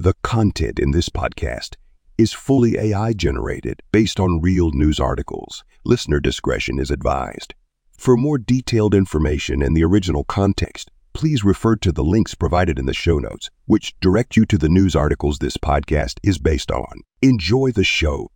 The content in this podcast is fully AI generated based on real news articles. Listener discretion is advised. For more detailed information and the original context, please refer to the links provided in the show notes, which direct you to the news articles this podcast is based on. Enjoy the show.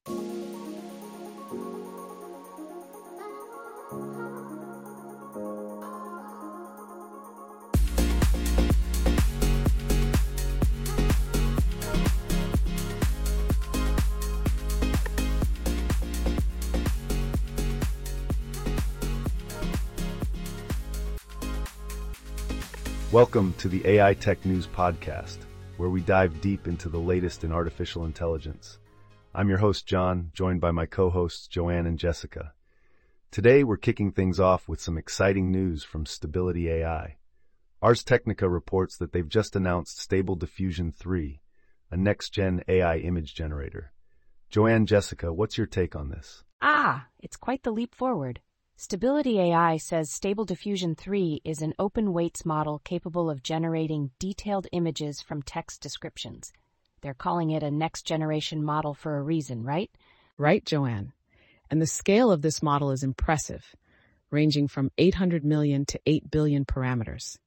Welcome to the AI Tech News Podcast, where we dive deep into the latest in artificial intelligence. I'm your host, John, joined by my co hosts, Joanne and Jessica. Today, we're kicking things off with some exciting news from Stability AI. Ars Technica reports that they've just announced Stable Diffusion 3, a next gen AI image generator. Joanne, Jessica, what's your take on this? Ah, it's quite the leap forward. Stability AI says Stable Diffusion 3 is an open weights model capable of generating detailed images from text descriptions. They're calling it a next generation model for a reason, right? Right, Joanne. And the scale of this model is impressive, ranging from 800 million to 8 billion parameters.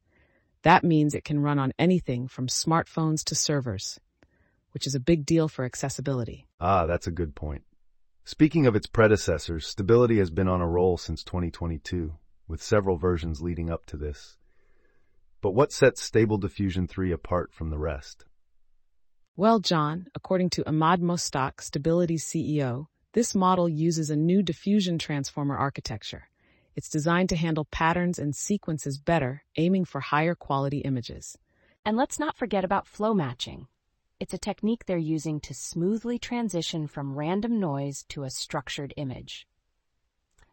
That means it can run on anything from smartphones to servers, which is a big deal for accessibility. Ah, that's a good point. Speaking of its predecessors, Stability has been on a roll since 2022, with several versions leading up to this. But what sets Stable Diffusion 3 apart from the rest? Well, John, according to Emad Mostaque, Stability's CEO, this model uses a new diffusion transformer architecture. It's designed to handle patterns and sequences better, aiming for higher quality images. And let's not forget about flow matching. It's a technique they're using to smoothly transition from random noise to a structured image.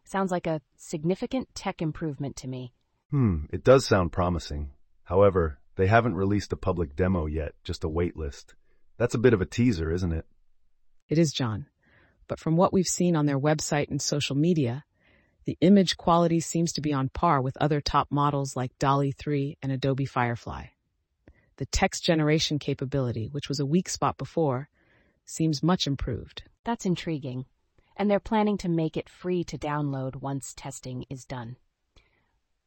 Sounds like a significant tech improvement to me. Hmm, it does sound promising. However, they haven't released a public demo yet, just a waitlist. That's a bit of a teaser, isn't it? It is, John. But from what we've seen on their website and social media, the image quality seems to be on par with other top models like DALL-E 3 and Adobe Firefly the text generation capability, which was a weak spot before, seems much improved. That's intriguing. And they're planning to make it free to download once testing is done.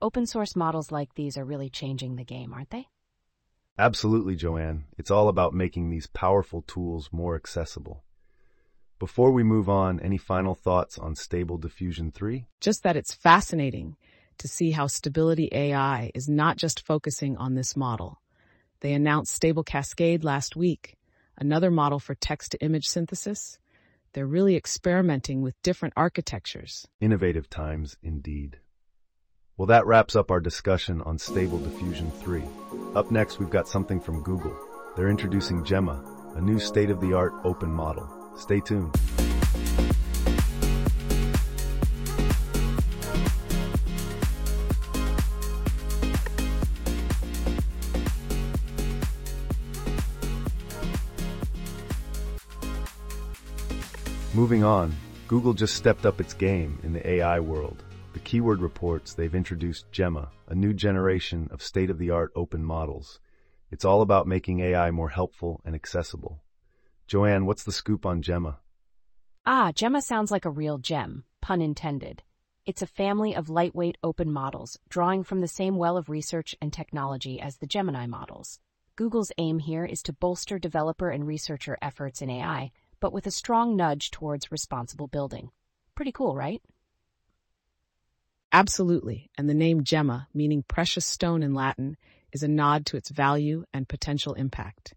Open source models like these are really changing the game, aren't they? Absolutely, Joanne. It's all about making these powerful tools more accessible. Before we move on, any final thoughts on Stable Diffusion 3? Just that it's fascinating to see how Stability AI is not just focusing on this model, they announced Stable Cascade last week, another model for text to image synthesis. They're really experimenting with different architectures. Innovative times, indeed. Well, that wraps up our discussion on Stable Diffusion 3. Up next, we've got something from Google. They're introducing Gemma, a new state of the art open model. Stay tuned. Moving on, Google just stepped up its game in the AI world. The keyword reports they've introduced Gemma, a new generation of state of the art open models. It's all about making AI more helpful and accessible. Joanne, what's the scoop on Gemma? Ah, Gemma sounds like a real gem, pun intended. It's a family of lightweight open models, drawing from the same well of research and technology as the Gemini models. Google's aim here is to bolster developer and researcher efforts in AI but with a strong nudge towards responsible building. Pretty cool, right? Absolutely, and the name Gemma, meaning precious stone in Latin, is a nod to its value and potential impact.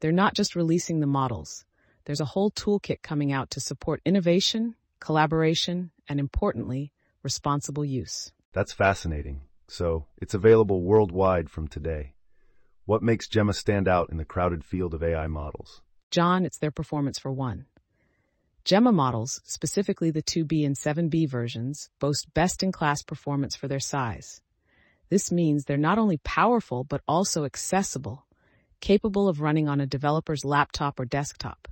They're not just releasing the models, there's a whole toolkit coming out to support innovation, collaboration, and importantly, responsible use. That's fascinating. So, it's available worldwide from today. What makes Gemma stand out in the crowded field of AI models? John, it's their performance for one. Gemma models, specifically the 2B and 7B versions, boast best-in-class performance for their size. This means they're not only powerful, but also accessible, capable of running on a developer's laptop or desktop.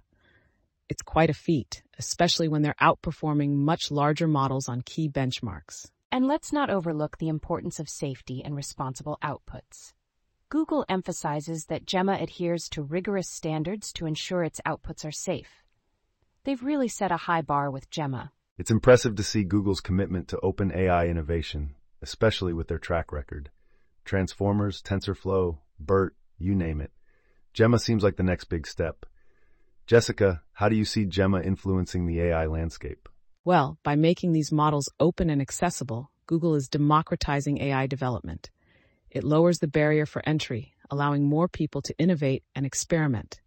It's quite a feat, especially when they're outperforming much larger models on key benchmarks. And let's not overlook the importance of safety and responsible outputs. Google emphasizes that Gemma adheres to rigorous standards to ensure its outputs are safe. They've really set a high bar with Gemma. It's impressive to see Google's commitment to open AI innovation, especially with their track record. Transformers, TensorFlow, BERT, you name it. Gemma seems like the next big step. Jessica, how do you see Gemma influencing the AI landscape? Well, by making these models open and accessible, Google is democratizing AI development. It lowers the barrier for entry, allowing more people to innovate and experiment.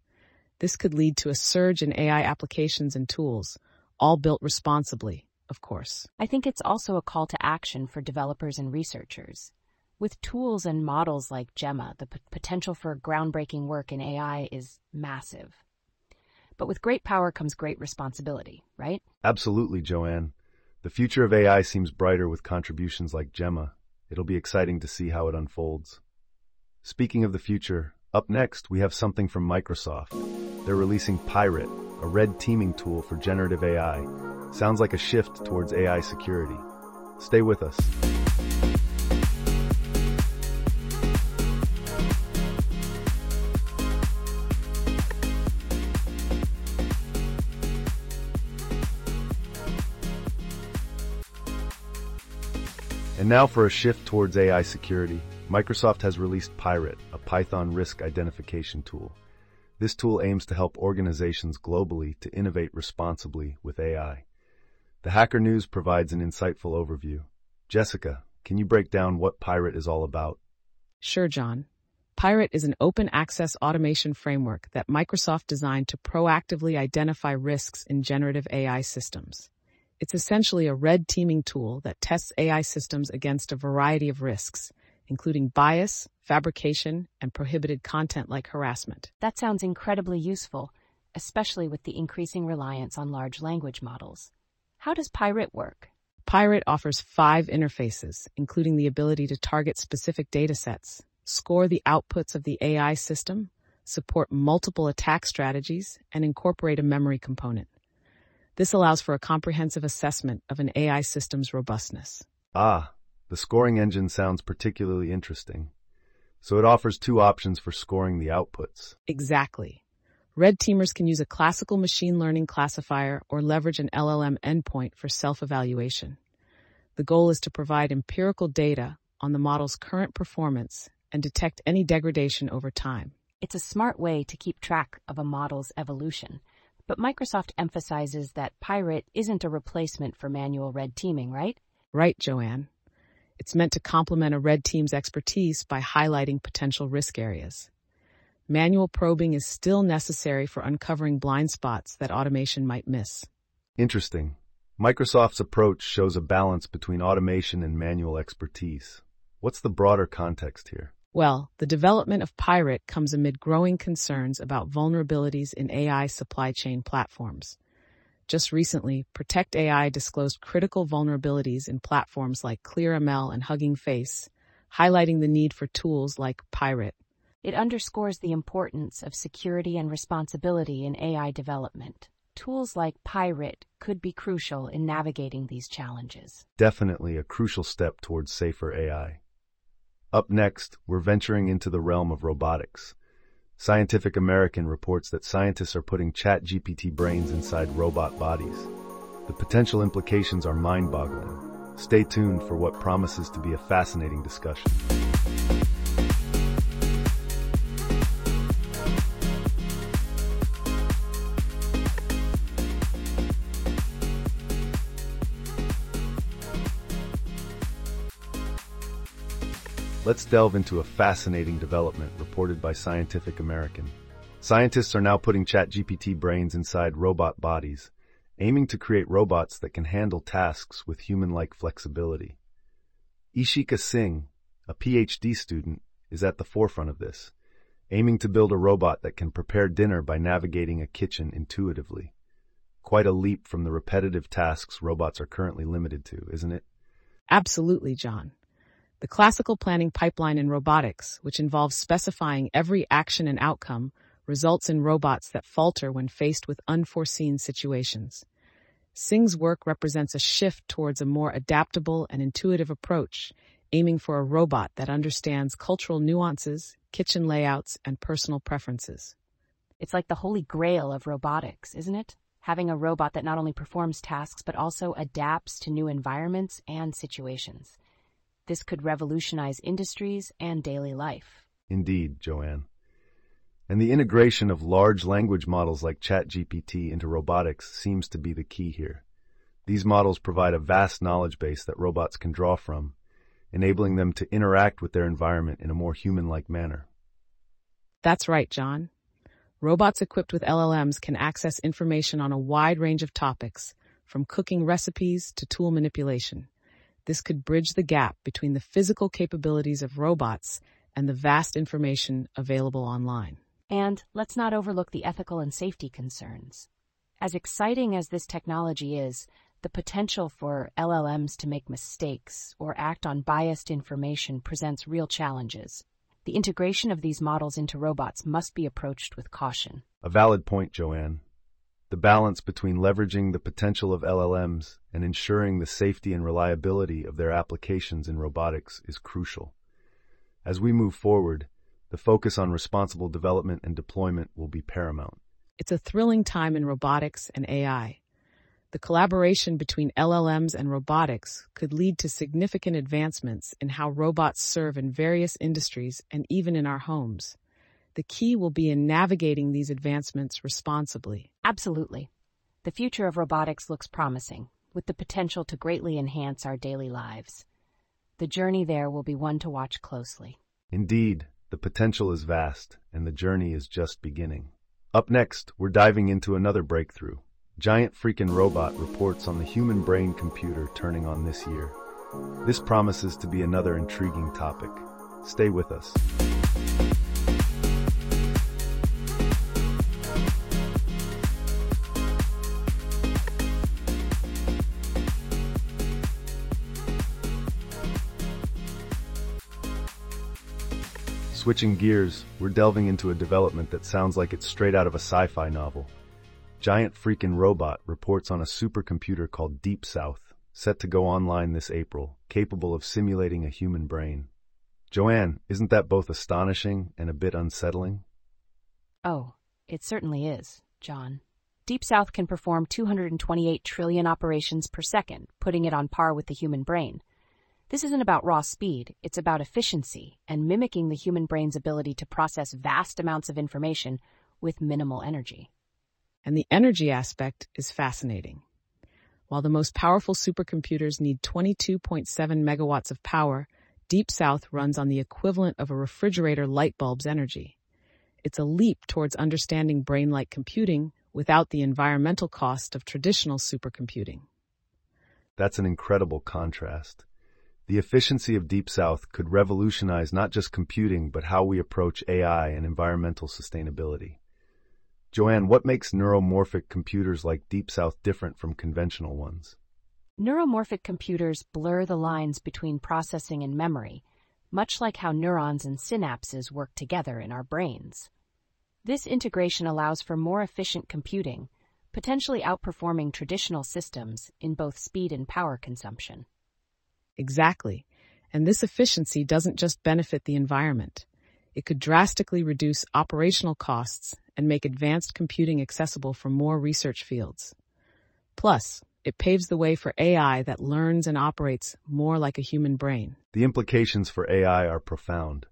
This could lead to a surge in AI applications and tools, all built responsibly, of course. I think it's also a call to action for developers and researchers. With tools and models like Gemma, the p- potential for groundbreaking work in AI is massive. But with great power comes great responsibility, right? Absolutely, Joanne. The future of AI seems brighter with contributions like Gemma. It'll be exciting to see how it unfolds. Speaking of the future, up next we have something from Microsoft. They're releasing PyRIT, a red teaming tool for generative AI. Sounds like a shift towards AI security. Stay with us. Now for a shift towards AI security. Microsoft has released PyRIT, a Python risk identification tool. This tool aims to help organizations globally to innovate responsibly with AI. The Hacker News provides an insightful overview. Jessica, can you break down what PyRIT is all about? Sure, John. PyRIT is an open access automation framework that Microsoft designed to proactively identify risks in generative AI systems. It's essentially a red teaming tool that tests AI systems against a variety of risks, including bias, fabrication, and prohibited content like harassment. That sounds incredibly useful, especially with the increasing reliance on large language models. How does PyRIT work? PyRIT offers five interfaces, including the ability to target specific datasets, score the outputs of the AI system, support multiple attack strategies, and incorporate a memory component. This allows for a comprehensive assessment of an AI system's robustness. Ah, the scoring engine sounds particularly interesting. So it offers two options for scoring the outputs. Exactly. Red teamers can use a classical machine learning classifier or leverage an LLM endpoint for self evaluation. The goal is to provide empirical data on the model's current performance and detect any degradation over time. It's a smart way to keep track of a model's evolution but Microsoft emphasizes that PyRIT isn't a replacement for manual red teaming, right? Right, Joanne. It's meant to complement a red team's expertise by highlighting potential risk areas. Manual probing is still necessary for uncovering blind spots that automation might miss. Interesting. Microsoft's approach shows a balance between automation and manual expertise. What's the broader context here? Well, the development of PyRIT comes amid growing concerns about vulnerabilities in AI supply chain platforms. Just recently, Protect AI disclosed critical vulnerabilities in platforms like ClearML and Hugging Face, highlighting the need for tools like PyRIT. It underscores the importance of security and responsibility in AI development. Tools like PyRIT could be crucial in navigating these challenges. Definitely a crucial step towards safer AI. Up next, we're venturing into the realm of robotics. Scientific American reports that scientists are putting ChatGPT brains inside robot bodies. The potential implications are mind-boggling. Stay tuned for what promises to be a fascinating discussion. Let's delve into a fascinating development reported by Scientific American. Scientists are now putting ChatGPT brains inside robot bodies, aiming to create robots that can handle tasks with human-like flexibility. Ishika Singh, a PhD student, is at the forefront of this, aiming to build a robot that can prepare dinner by navigating a kitchen intuitively. Quite a leap from the repetitive tasks robots are currently limited to, isn't it? Absolutely, John. The classical planning pipeline in robotics, which involves specifying every action and outcome, results in robots that falter when faced with unforeseen situations. Singh's work represents a shift towards a more adaptable and intuitive approach, aiming for a robot that understands cultural nuances, kitchen layouts, and personal preferences. It's like the holy grail of robotics, isn't it? Having a robot that not only performs tasks but also adapts to new environments and situations. This could revolutionize industries and daily life. Indeed, Joanne. And the integration of large language models like ChatGPT into robotics seems to be the key here. These models provide a vast knowledge base that robots can draw from, enabling them to interact with their environment in a more human-like manner. That's right, John. Robots equipped with LLMs can access information on a wide range of topics, from cooking recipes to tool manipulation. This could bridge the gap between the physical capabilities of robots and the vast information available online. And let's not overlook the ethical and safety concerns. As exciting as this technology is, the potential for LLMs to make mistakes or act on biased information presents real challenges. The integration of these models into robots must be approached with caution. A valid point, Joanne. The balance between leveraging the potential of LLMs and ensuring the safety and reliability of their applications in robotics is crucial. As we move forward, the focus on responsible development and deployment will be paramount. It's a thrilling time in robotics and AI. The collaboration between LLMs and robotics could lead to significant advancements in how robots serve in various industries and even in our homes. The key will be in navigating these advancements responsibly. Absolutely. The future of robotics looks promising, with the potential to greatly enhance our daily lives. The journey there will be one to watch closely. Indeed, the potential is vast, and the journey is just beginning. Up next, we're diving into another breakthrough Giant Freakin' Robot reports on the human brain computer turning on this year. This promises to be another intriguing topic. Stay with us. Switching gears, we're delving into a development that sounds like it's straight out of a sci-fi novel. Giant Freaking Robot reports on a supercomputer called Deep South, set to go online this April, capable of simulating a human brain. Joanne, isn't that both astonishing and a bit unsettling? Oh, it certainly is, John. Deep South can perform 228 trillion operations per second, putting it on par with the human brain. This isn't about raw speed, it's about efficiency and mimicking the human brain's ability to process vast amounts of information with minimal energy and the energy aspect is fascinating. While the most powerful supercomputers need 22.7 megawatts of power, Deep South runs on the equivalent of a refrigerator light bulb's energy. It's a leap towards understanding brain-like computing without the environmental cost of traditional supercomputing. That's an incredible contrast. The efficiency of Deep South could revolutionize not just computing, but how we approach AI and environmental sustainability. Joanne, what makes neuromorphic computers like Deep South different from conventional ones? Neuromorphic computers blur the lines between processing and memory, much like how neurons and synapses work together in our brains. This integration allows for more efficient computing, potentially outperforming traditional systems in both speed and power consumption. Exactly. And this efficiency doesn't just benefit the environment. It could drastically reduce operational costs and make advanced computing accessible for more research fields. Plus, it paves the way for AI that learns and operates more like a human brain. The implications for AI are profound.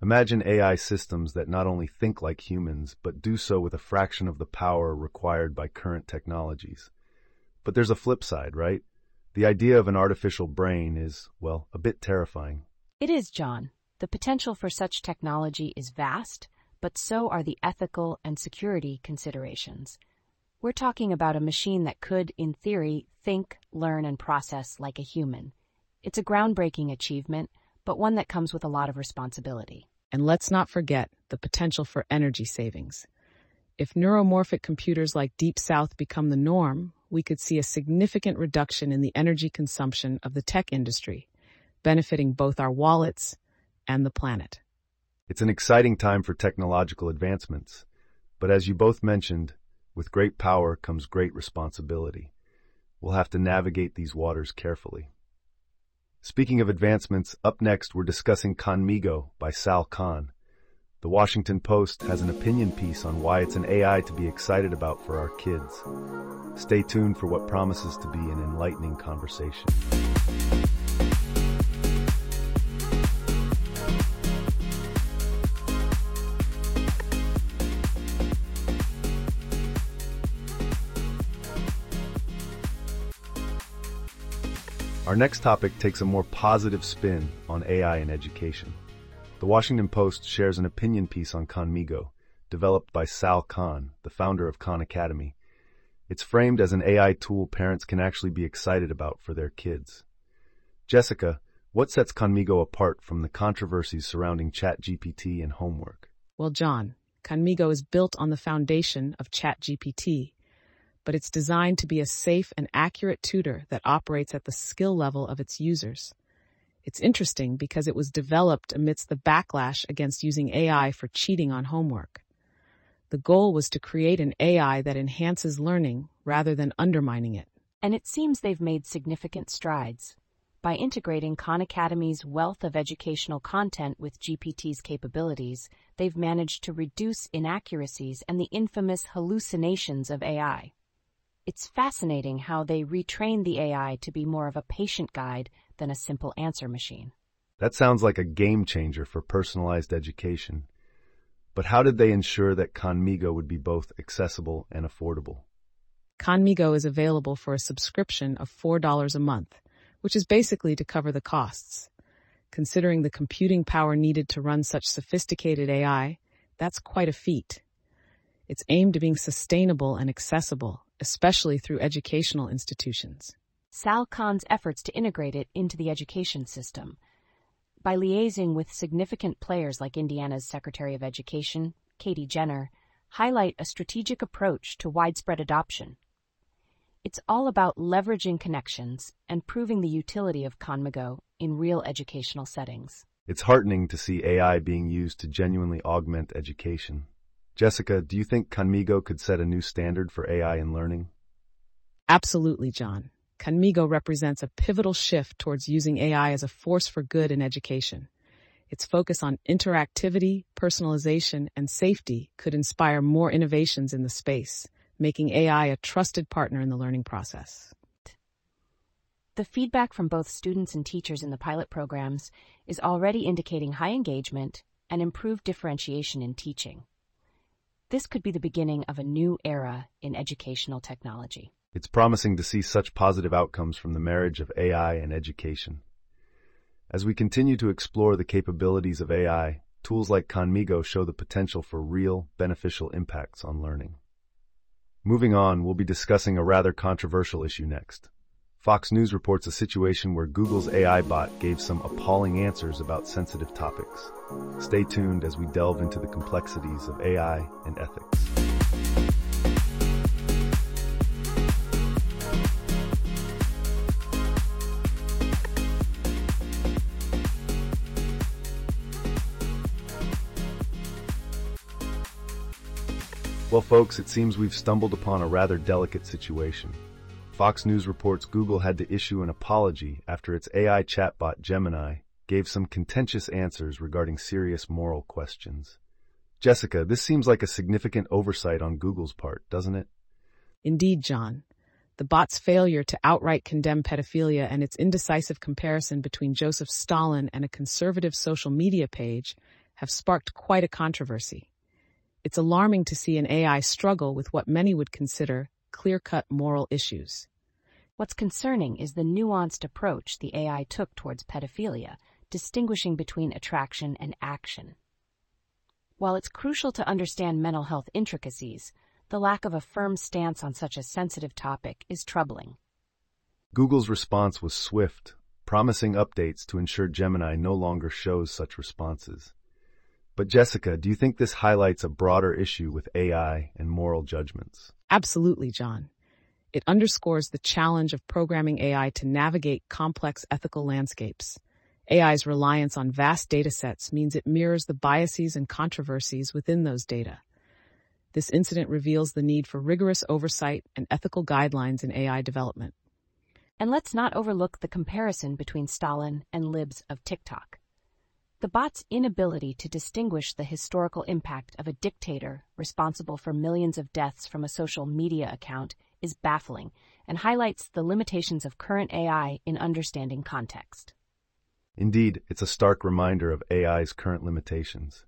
Imagine AI systems that not only think like humans, but do so with a fraction of the power required by current technologies. But there's a flip side, right? The idea of an artificial brain is, well, a bit terrifying. It is, John. The potential for such technology is vast, but so are the ethical and security considerations. We're talking about a machine that could, in theory, think, learn, and process like a human. It's a groundbreaking achievement, but one that comes with a lot of responsibility. And let's not forget the potential for energy savings. If neuromorphic computers like Deep South become the norm, we could see a significant reduction in the energy consumption of the tech industry, benefiting both our wallets and the planet. It's an exciting time for technological advancements, but as you both mentioned, with great power comes great responsibility. We'll have to navigate these waters carefully. Speaking of advancements, up next we're discussing Khanmigo by Sal Khan. The Washington Post has an opinion piece on why it's an AI to be excited about for our kids. Stay tuned for what promises to be an enlightening conversation. Our next topic takes a more positive spin on AI in education. The Washington Post shares an opinion piece on Khanmigo, developed by Sal Khan, the founder of Khan Academy. It's framed as an AI tool parents can actually be excited about for their kids. Jessica, what sets Khanmigo apart from the controversies surrounding ChatGPT and homework? Well, John, Khanmigo is built on the foundation of ChatGPT, but it's designed to be a safe and accurate tutor that operates at the skill level of its users. It's interesting because it was developed amidst the backlash against using AI for cheating on homework. The goal was to create an AI that enhances learning rather than undermining it. And it seems they've made significant strides. By integrating Khan Academy's wealth of educational content with GPT's capabilities, they've managed to reduce inaccuracies and the infamous hallucinations of AI. It's fascinating how they retrained the AI to be more of a patient guide than a simple answer machine. That sounds like a game changer for personalized education. But how did they ensure that Khanmigo would be both accessible and affordable? Khanmigo is available for a subscription of $4 a month, which is basically to cover the costs. Considering the computing power needed to run such sophisticated AI, that's quite a feat. It's aimed at being sustainable and accessible, especially through educational institutions. Sal Khan's efforts to integrate it into the education system by liaising with significant players like Indiana's Secretary of Education, Katie Jenner, highlight a strategic approach to widespread adoption. It's all about leveraging connections and proving the utility of Khanmigo in real educational settings. It's heartening to see AI being used to genuinely augment education. Jessica, do you think Khanmigo could set a new standard for AI in learning? Absolutely, John. Khanmigo represents a pivotal shift towards using AI as a force for good in education. Its focus on interactivity, personalization, and safety could inspire more innovations in the space, making AI a trusted partner in the learning process. The feedback from both students and teachers in the pilot programs is already indicating high engagement and improved differentiation in teaching. This could be the beginning of a new era in educational technology. It's promising to see such positive outcomes from the marriage of AI and education. As we continue to explore the capabilities of AI, tools like Khanmigo show the potential for real, beneficial impacts on learning. Moving on, we'll be discussing a rather controversial issue next. Fox News reports a situation where Google's AI bot gave some appalling answers about sensitive topics. Stay tuned as we delve into the complexities of AI and ethics. Well, folks, it seems we've stumbled upon a rather delicate situation. Fox News reports Google had to issue an apology after its AI chatbot Gemini gave some contentious answers regarding serious moral questions. Jessica, this seems like a significant oversight on Google's part, doesn't it? Indeed, John. The bot's failure to outright condemn pedophilia and its indecisive comparison between Joseph Stalin and a conservative social media page have sparked quite a controversy. It's alarming to see an AI struggle with what many would consider clear-cut moral issues. What's concerning is the nuanced approach the AI took towards pedophilia, distinguishing between attraction and action. While it's crucial to understand mental health intricacies, the lack of a firm stance on such a sensitive topic is troubling. Google's response was swift, promising updates to ensure Gemini no longer shows such responses. But Jessica, do you think this highlights a broader issue with AI and moral judgments? Absolutely, John. It underscores the challenge of programming AI to navigate complex ethical landscapes. AI's reliance on vast datasets means it mirrors the biases and controversies within those data. This incident reveals the need for rigorous oversight and ethical guidelines in AI development. And let's not overlook the comparison between Stalin and libs of TikTok. The bot's inability to distinguish the historical impact of a dictator responsible for millions of deaths from a social media account is baffling and highlights the limitations of current AI in understanding context. Indeed, it's a stark reminder of AI's current limitations.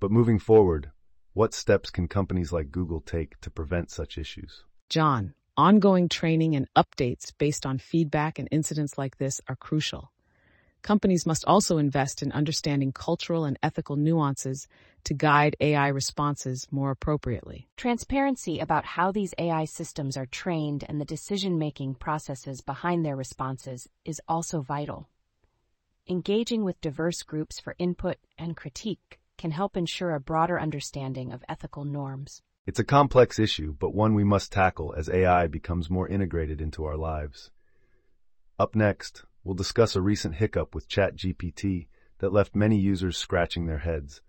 But moving forward, what steps can companies like Google take to prevent such issues? John, ongoing training and updates based on feedback and incidents like this are crucial. Companies must also invest in understanding cultural and ethical nuances to guide AI responses more appropriately. Transparency about how these AI systems are trained and the decision making processes behind their responses is also vital. Engaging with diverse groups for input and critique can help ensure a broader understanding of ethical norms. It's a complex issue, but one we must tackle as AI becomes more integrated into our lives. Up next, we'll discuss a recent hiccup with ChatGPT that left many users scratching their heads.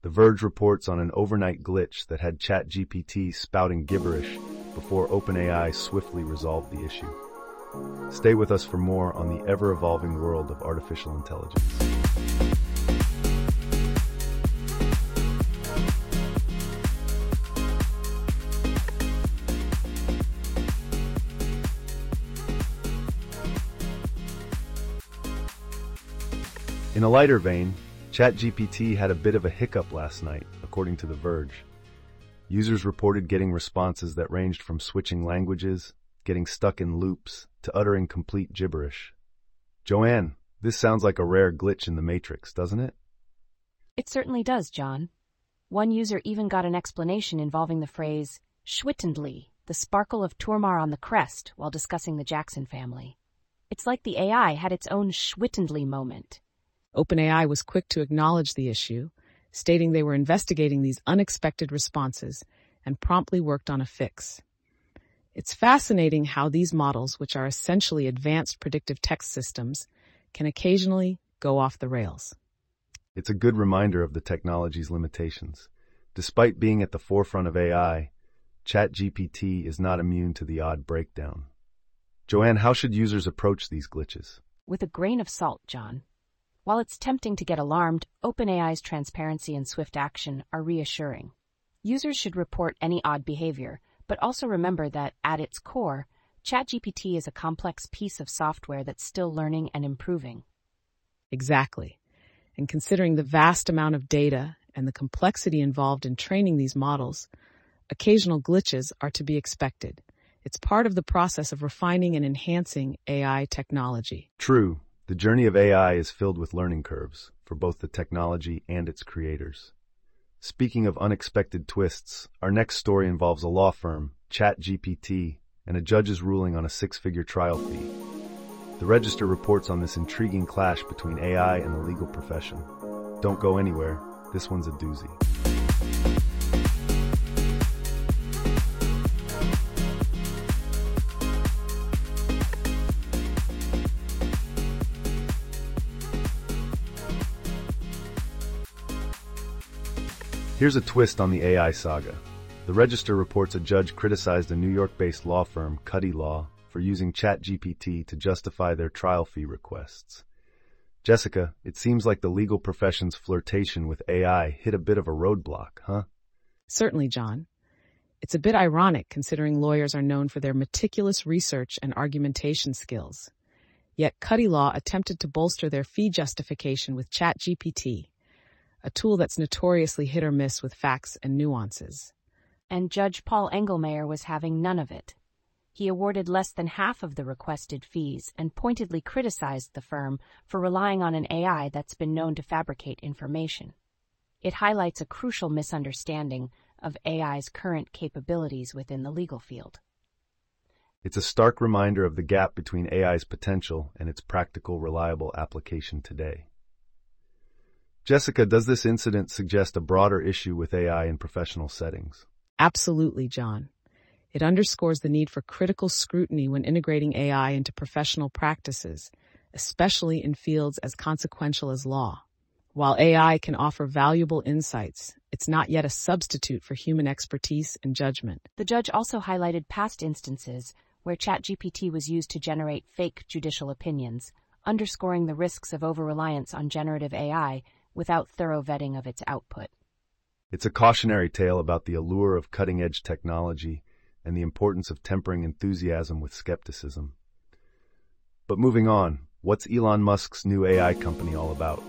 The Verge reports on an overnight glitch that had ChatGPT spouting gibberish before OpenAI swiftly resolved the issue. Stay with us for more on the ever evolving world of artificial intelligence. In a lighter vein, ChatGPT had a bit of a hiccup last night, according to The Verge. Users reported getting responses that ranged from switching languages, getting stuck in loops, to uttering complete gibberish. Joanne, this sounds like a rare glitch in the Matrix, doesn't it? It certainly does, John. One user even got an explanation involving the phrase Schwittendly, the sparkle of Turmar on the crest, while discussing the Jackson family. It's like the AI had its own Schwittendly moment. OpenAI was quick to acknowledge the issue, stating they were investigating these unexpected responses and promptly worked on a fix. It's fascinating how these models, which are essentially advanced predictive text systems, can occasionally go off the rails. It's a good reminder of the technology's limitations. Despite being at the forefront of AI, ChatGPT is not immune to the odd breakdown. Joanne, how should users approach these glitches? With a grain of salt, John. While it's tempting to get alarmed, OpenAI's transparency and swift action are reassuring. Users should report any odd behavior, but also remember that, at its core, ChatGPT is a complex piece of software that's still learning and improving. Exactly. And considering the vast amount of data and the complexity involved in training these models, occasional glitches are to be expected. It's part of the process of refining and enhancing AI technology. True, the journey of AI is filled with learning curves for both the technology and its creators. Speaking of unexpected twists, our next story involves a law firm, ChatGPT, and a judge's ruling on a six-figure trial fee. The Register reports on this intriguing clash between AI and the legal profession. Don't go anywhere, this one's a doozy. Here's a twist on the AI saga. The Register reports a judge criticized a New York-based law firm, Cuddy Law, for using ChatGPT to justify their trial fee requests. Jessica, it seems like the legal profession's flirtation with AI hit a bit of a roadblock, huh? Certainly, John. It's a bit ironic considering lawyers are known for their meticulous research and argumentation skills. Yet Cuddy Law attempted to bolster their fee justification with ChatGPT, a tool that's notoriously hit or miss with facts and nuances. And Judge Paul Engelmayer was having none of it. He awarded less than half of the requested fees and pointedly criticized the firm for relying on an AI that's been known to fabricate information. It highlights a crucial misunderstanding of AI's current capabilities within the legal field. It's a stark reminder of the gap between AI's potential and its practical, reliable application today. Jessica, does this incident suggest a broader issue with AI in professional settings? Absolutely, John. It underscores the need for critical scrutiny when integrating AI into professional practices, especially in fields as consequential as law. While AI can offer valuable insights, it's not yet a substitute for human expertise and judgment. The judge also highlighted past instances where ChatGPT was used to generate fake judicial opinions, underscoring the risks of over reliance on generative AI without thorough vetting of its output. It's a cautionary tale about the allure of cutting edge technology and the importance of tempering enthusiasm with skepticism. But moving on, what's Elon Musk's new AI company all about?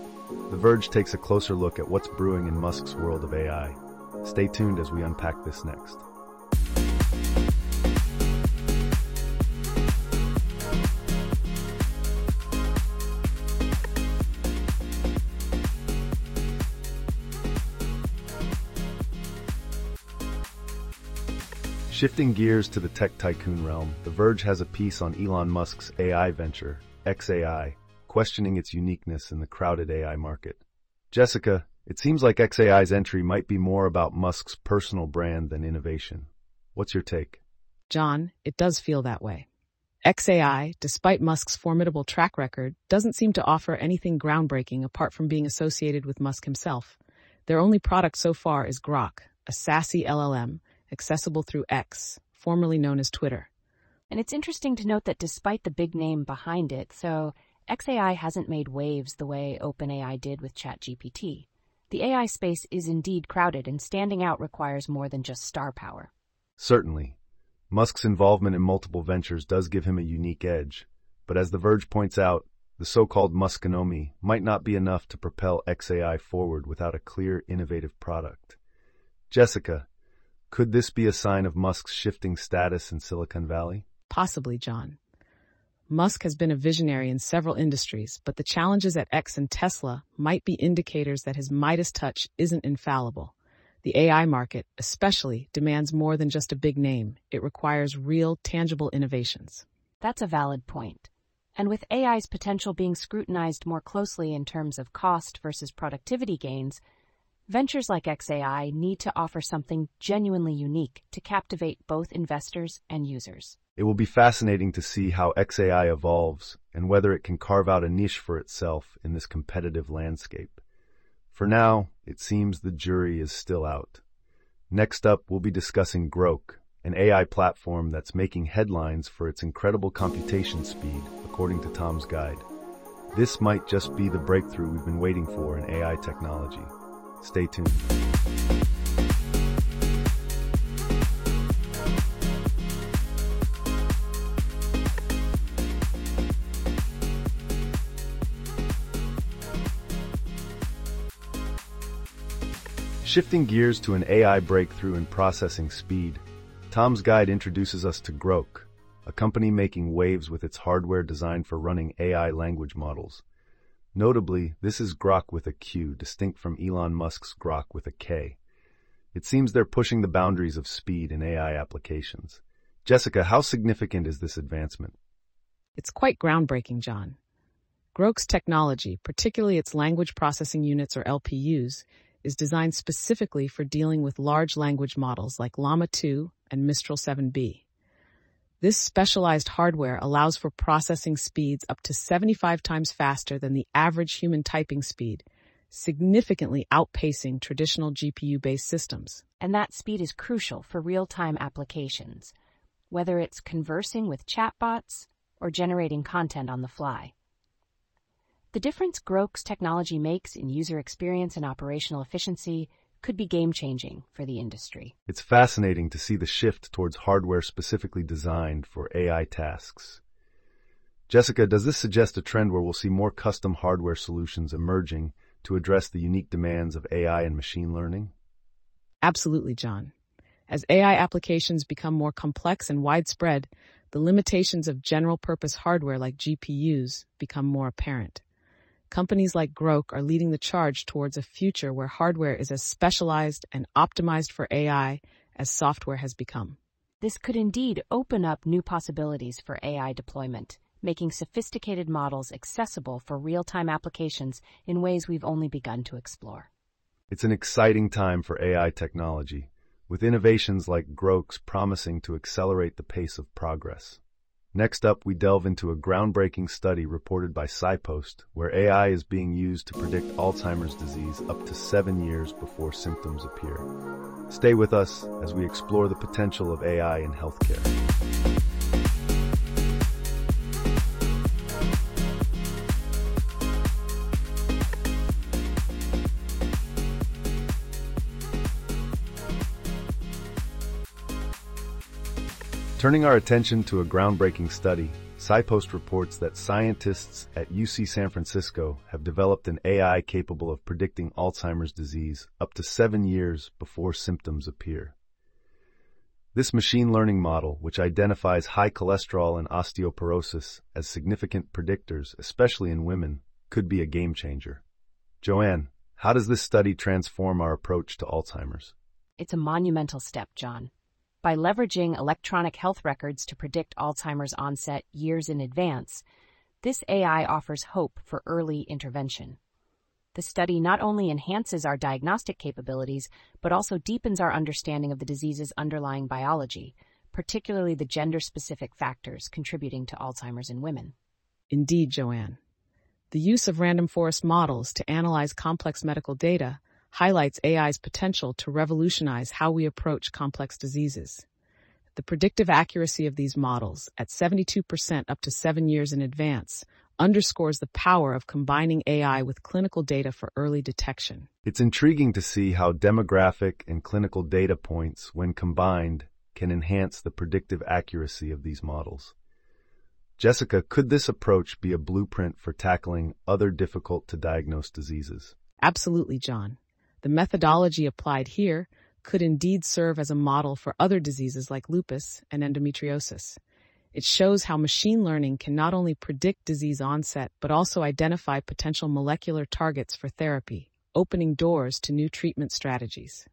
The Verge takes a closer look at what's brewing in Musk's world of AI. Stay tuned as we unpack this next. Shifting gears to the tech tycoon realm, The Verge has a piece on Elon Musk's AI venture, XAI, questioning its uniqueness in the crowded AI market. Jessica, it seems like XAI's entry might be more about Musk's personal brand than innovation. What's your take? John, it does feel that way. XAI, despite Musk's formidable track record, doesn't seem to offer anything groundbreaking apart from being associated with Musk himself. Their only product so far is Grok, a sassy LLM accessible through X, formerly known as Twitter. And it's interesting to note that despite the big name behind it, so XAI hasn't made waves the way OpenAI did with ChatGPT. The AI space is indeed crowded, and standing out requires more than just star power. Certainly. Musk's involvement in multiple ventures does give him a unique edge, but as The Verge points out, the so-called Muskonomy might not be enough to propel XAI forward without a clear, innovative product. Jessica, could this be a sign of Musk's shifting status in Silicon Valley? Possibly, John. Musk has been a visionary in several industries, but the challenges at X and Tesla might be indicators that his Midas touch isn't infallible. The AI market, especially, demands more than just a big name. It requires real, tangible innovations. That's a valid point. And with AI's potential being scrutinized more closely in terms of cost versus productivity gains, Ventures like XAI need to offer something genuinely unique to captivate both investors and users. It will be fascinating to see how XAI evolves and whether it can carve out a niche for itself in this competitive landscape. For now, it seems the jury is still out. Next up, we'll be discussing Groq, an AI platform that's making headlines for its incredible computation speed, according to Tom's Guide. This might just be the breakthrough we've been waiting for in AI technology. Stay tuned. Shifting gears to an AI breakthrough in processing speed, Tom's Guide introduces us to Groq, a company making waves with its hardware designed for running AI language models. Notably, this is Groq with a Q, distinct from Elon Musk's Grok with a K. It seems they're pushing the boundaries of speed in AI applications. Jessica, how significant is this advancement? It's quite groundbreaking, John. Groq's technology, particularly its language processing units or LPUs, is designed specifically for dealing with large language models like Llama 2 and Mistral 7b. This specialized hardware allows for processing speeds up to 75 times faster than the average human typing speed, significantly outpacing traditional GPU-based systems. And that speed is crucial for real-time applications, whether it's conversing with chatbots or generating content on the fly. The difference Groq's technology makes in user experience and operational efficiency could be game changing for the industry. It's fascinating to see the shift towards hardware specifically designed for AI tasks. Jessica, does this suggest a trend where we'll see more custom hardware solutions emerging to address the unique demands of AI and machine learning? Absolutely, John. As AI applications become more complex and widespread, the limitations of general purpose hardware like GPUs become more apparent. Companies like Groq are leading the charge towards a future where hardware is as specialized and optimized for AI as software has become. This could indeed open up new possibilities for AI deployment, making sophisticated models accessible for real time applications in ways we've only begun to explore. It's an exciting time for AI technology, with innovations like Groq's promising to accelerate the pace of progress. Next up, we delve into a groundbreaking study reported by PsyPost, where AI is being used to predict Alzheimer's disease up to seven years before symptoms appear. Stay with us as we explore the potential of AI in healthcare. Turning our attention to a groundbreaking study, PsyPost reports that scientists at UC San Francisco have developed an AI capable of predicting Alzheimer's disease up to seven years before symptoms appear. This machine learning model, which identifies high cholesterol and osteoporosis as significant predictors, especially in women, could be a game changer. Joanne, how does this study transform our approach to Alzheimer's? It's a monumental step, John. By leveraging electronic health records to predict Alzheimer's onset years in advance, this AI offers hope for early intervention. The study not only enhances our diagnostic capabilities, but also deepens our understanding of the disease's underlying biology, particularly the gender specific factors contributing to Alzheimer's in women. Indeed, Joanne. The use of random forest models to analyze complex medical data highlights AI's potential to revolutionize how we approach complex diseases. The predictive accuracy of these models, at 72% up to seven years in advance, underscores the power of combining AI with clinical data for early detection. It's intriguing to see how demographic and clinical data points, when combined, can enhance the predictive accuracy of these models. Jessica, could this approach be a blueprint for tackling other difficult to diagnose diseases? Absolutely, John. The methodology applied here could indeed serve as a model for other diseases like lupus and endometriosis. It shows how machine learning can not only predict disease onset, but also identify potential molecular targets for therapy, opening doors to new treatment strategies.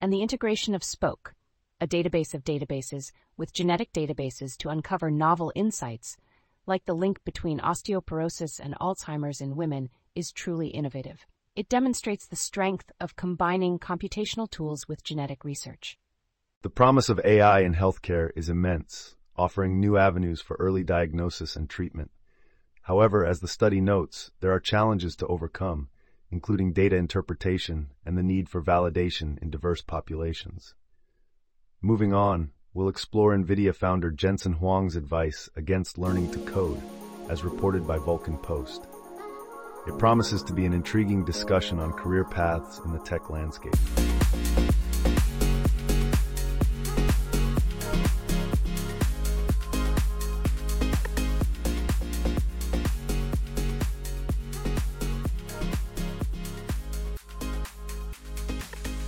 And the integration of Spoke, a database of databases, with genetic databases to uncover novel insights, like the link between osteoporosis and Alzheimer's in women, is truly innovative. It demonstrates the strength of combining computational tools with genetic research. The promise of AI in healthcare is immense, offering new avenues for early diagnosis and treatment. However, as the study notes, there are challenges to overcome, including data interpretation and the need for validation in diverse populations. Moving on, we'll explore NVIDIA founder Jensen Huang's advice against learning to code, as reported by Vulcan Post. It promises to be an intriguing discussion on career paths in the tech landscape.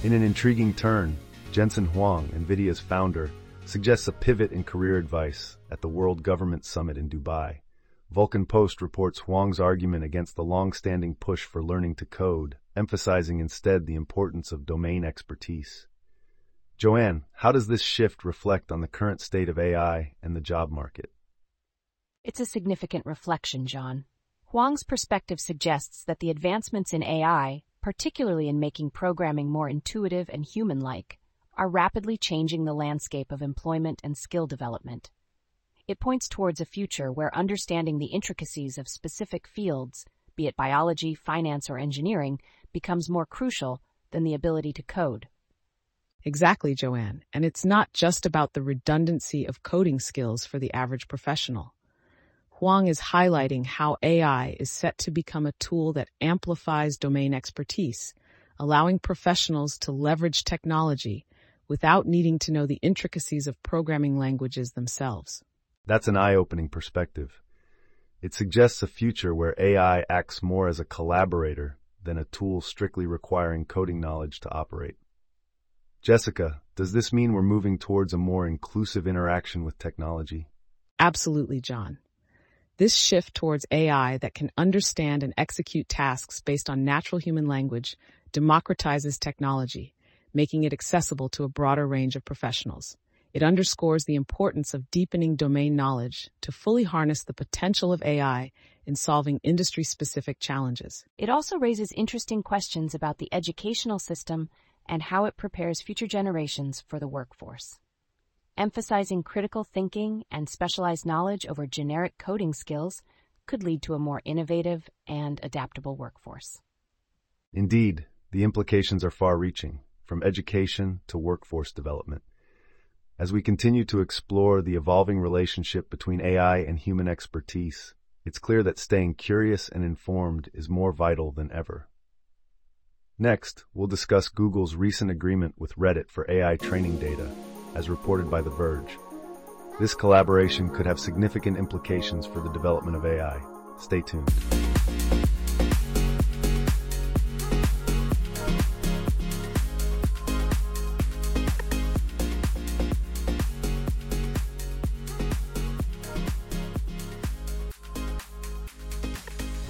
In an intriguing turn, Jensen Huang, NVIDIA's founder, suggests a pivot in career advice at the World Government Summit in Dubai. Vulcan Post reports Huang's argument against the long-standing push for learning to code, emphasizing instead the importance of domain expertise. Joanne, how does this shift reflect on the current state of AI and the job market? It's a significant reflection, John. Huang's perspective suggests that the advancements in AI, particularly in making programming more intuitive and human-like, are rapidly changing the landscape of employment and skill development. It points towards a future where understanding the intricacies of specific fields, be it biology, finance, or engineering, becomes more crucial than the ability to code. Exactly, Joanne. And it's not just about the redundancy of coding skills for the average professional. Huang is highlighting how AI is set to become a tool that amplifies domain expertise, allowing professionals to leverage technology without needing to know the intricacies of programming languages themselves. That's an eye-opening perspective. It suggests a future where AI acts more as a collaborator than a tool strictly requiring coding knowledge to operate. Jessica, does this mean we're moving towards a more inclusive interaction with technology? Absolutely, John. This shift towards AI that can understand and execute tasks based on natural human language democratizes technology, making it accessible to a broader range of professionals. It underscores the importance of deepening domain knowledge to fully harness the potential of AI in solving industry specific challenges. It also raises interesting questions about the educational system and how it prepares future generations for the workforce. Emphasizing critical thinking and specialized knowledge over generic coding skills could lead to a more innovative and adaptable workforce. Indeed, the implications are far reaching, from education to workforce development. As we continue to explore the evolving relationship between AI and human expertise, it's clear that staying curious and informed is more vital than ever. Next, we'll discuss Google's recent agreement with Reddit for AI training data, as reported by The Verge. This collaboration could have significant implications for the development of AI. Stay tuned.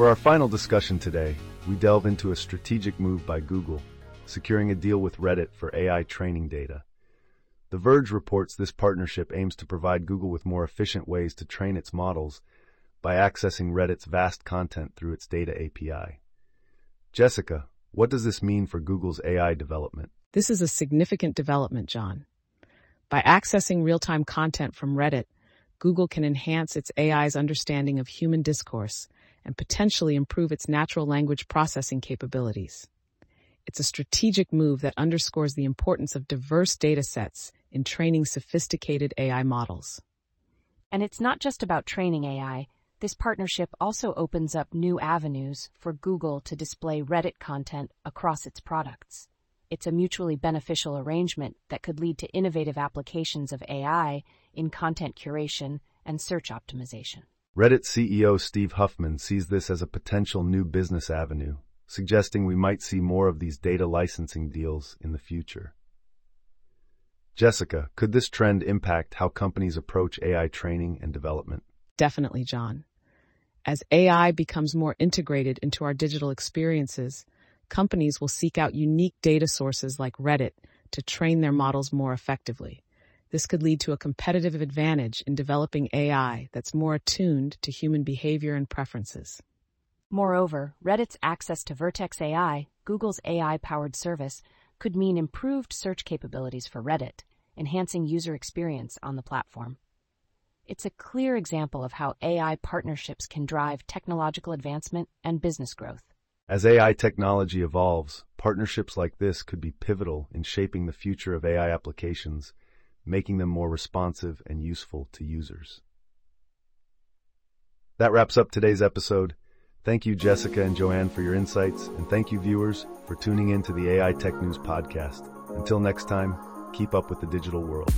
For our final discussion today, we delve into a strategic move by Google, securing a deal with Reddit for AI training data. The Verge reports this partnership aims to provide Google with more efficient ways to train its models by accessing Reddit's vast content through its data API. Jessica, what does this mean for Google's AI development? This is a significant development, John. By accessing real-time content from Reddit, Google can enhance its AI's understanding of human discourse and potentially improve its natural language processing capabilities. It's a strategic move that underscores the importance of diverse data sets in training sophisticated AI models. And it's not just about training AI. This partnership also opens up new avenues for Google to display Reddit content across its products. It's a mutually beneficial arrangement that could lead to innovative applications of AI in content curation and search optimization. Reddit CEO Steve Huffman sees this as a potential new business avenue, suggesting we might see more of these data licensing deals in the future. Jessica, could this trend impact how companies approach AI training and development? Definitely, John. As AI becomes more integrated into our digital experiences, companies will seek out unique data sources like Reddit to train their models more effectively. This could lead to a competitive advantage in developing AI that's more attuned to human behavior and preferences. Moreover, Reddit's access to Vertex AI, Google's AI powered service, could mean improved search capabilities for Reddit, enhancing user experience on the platform. It's a clear example of how AI partnerships can drive technological advancement and business growth. As AI technology evolves, partnerships like this could be pivotal in shaping the future of AI applications making them more responsive and useful to users. That wraps up today's episode. Thank you, Jessica and Joanne, for your insights, and thank you, viewers, for tuning in to the AI Tech News Podcast. Until next time, keep up with the digital world.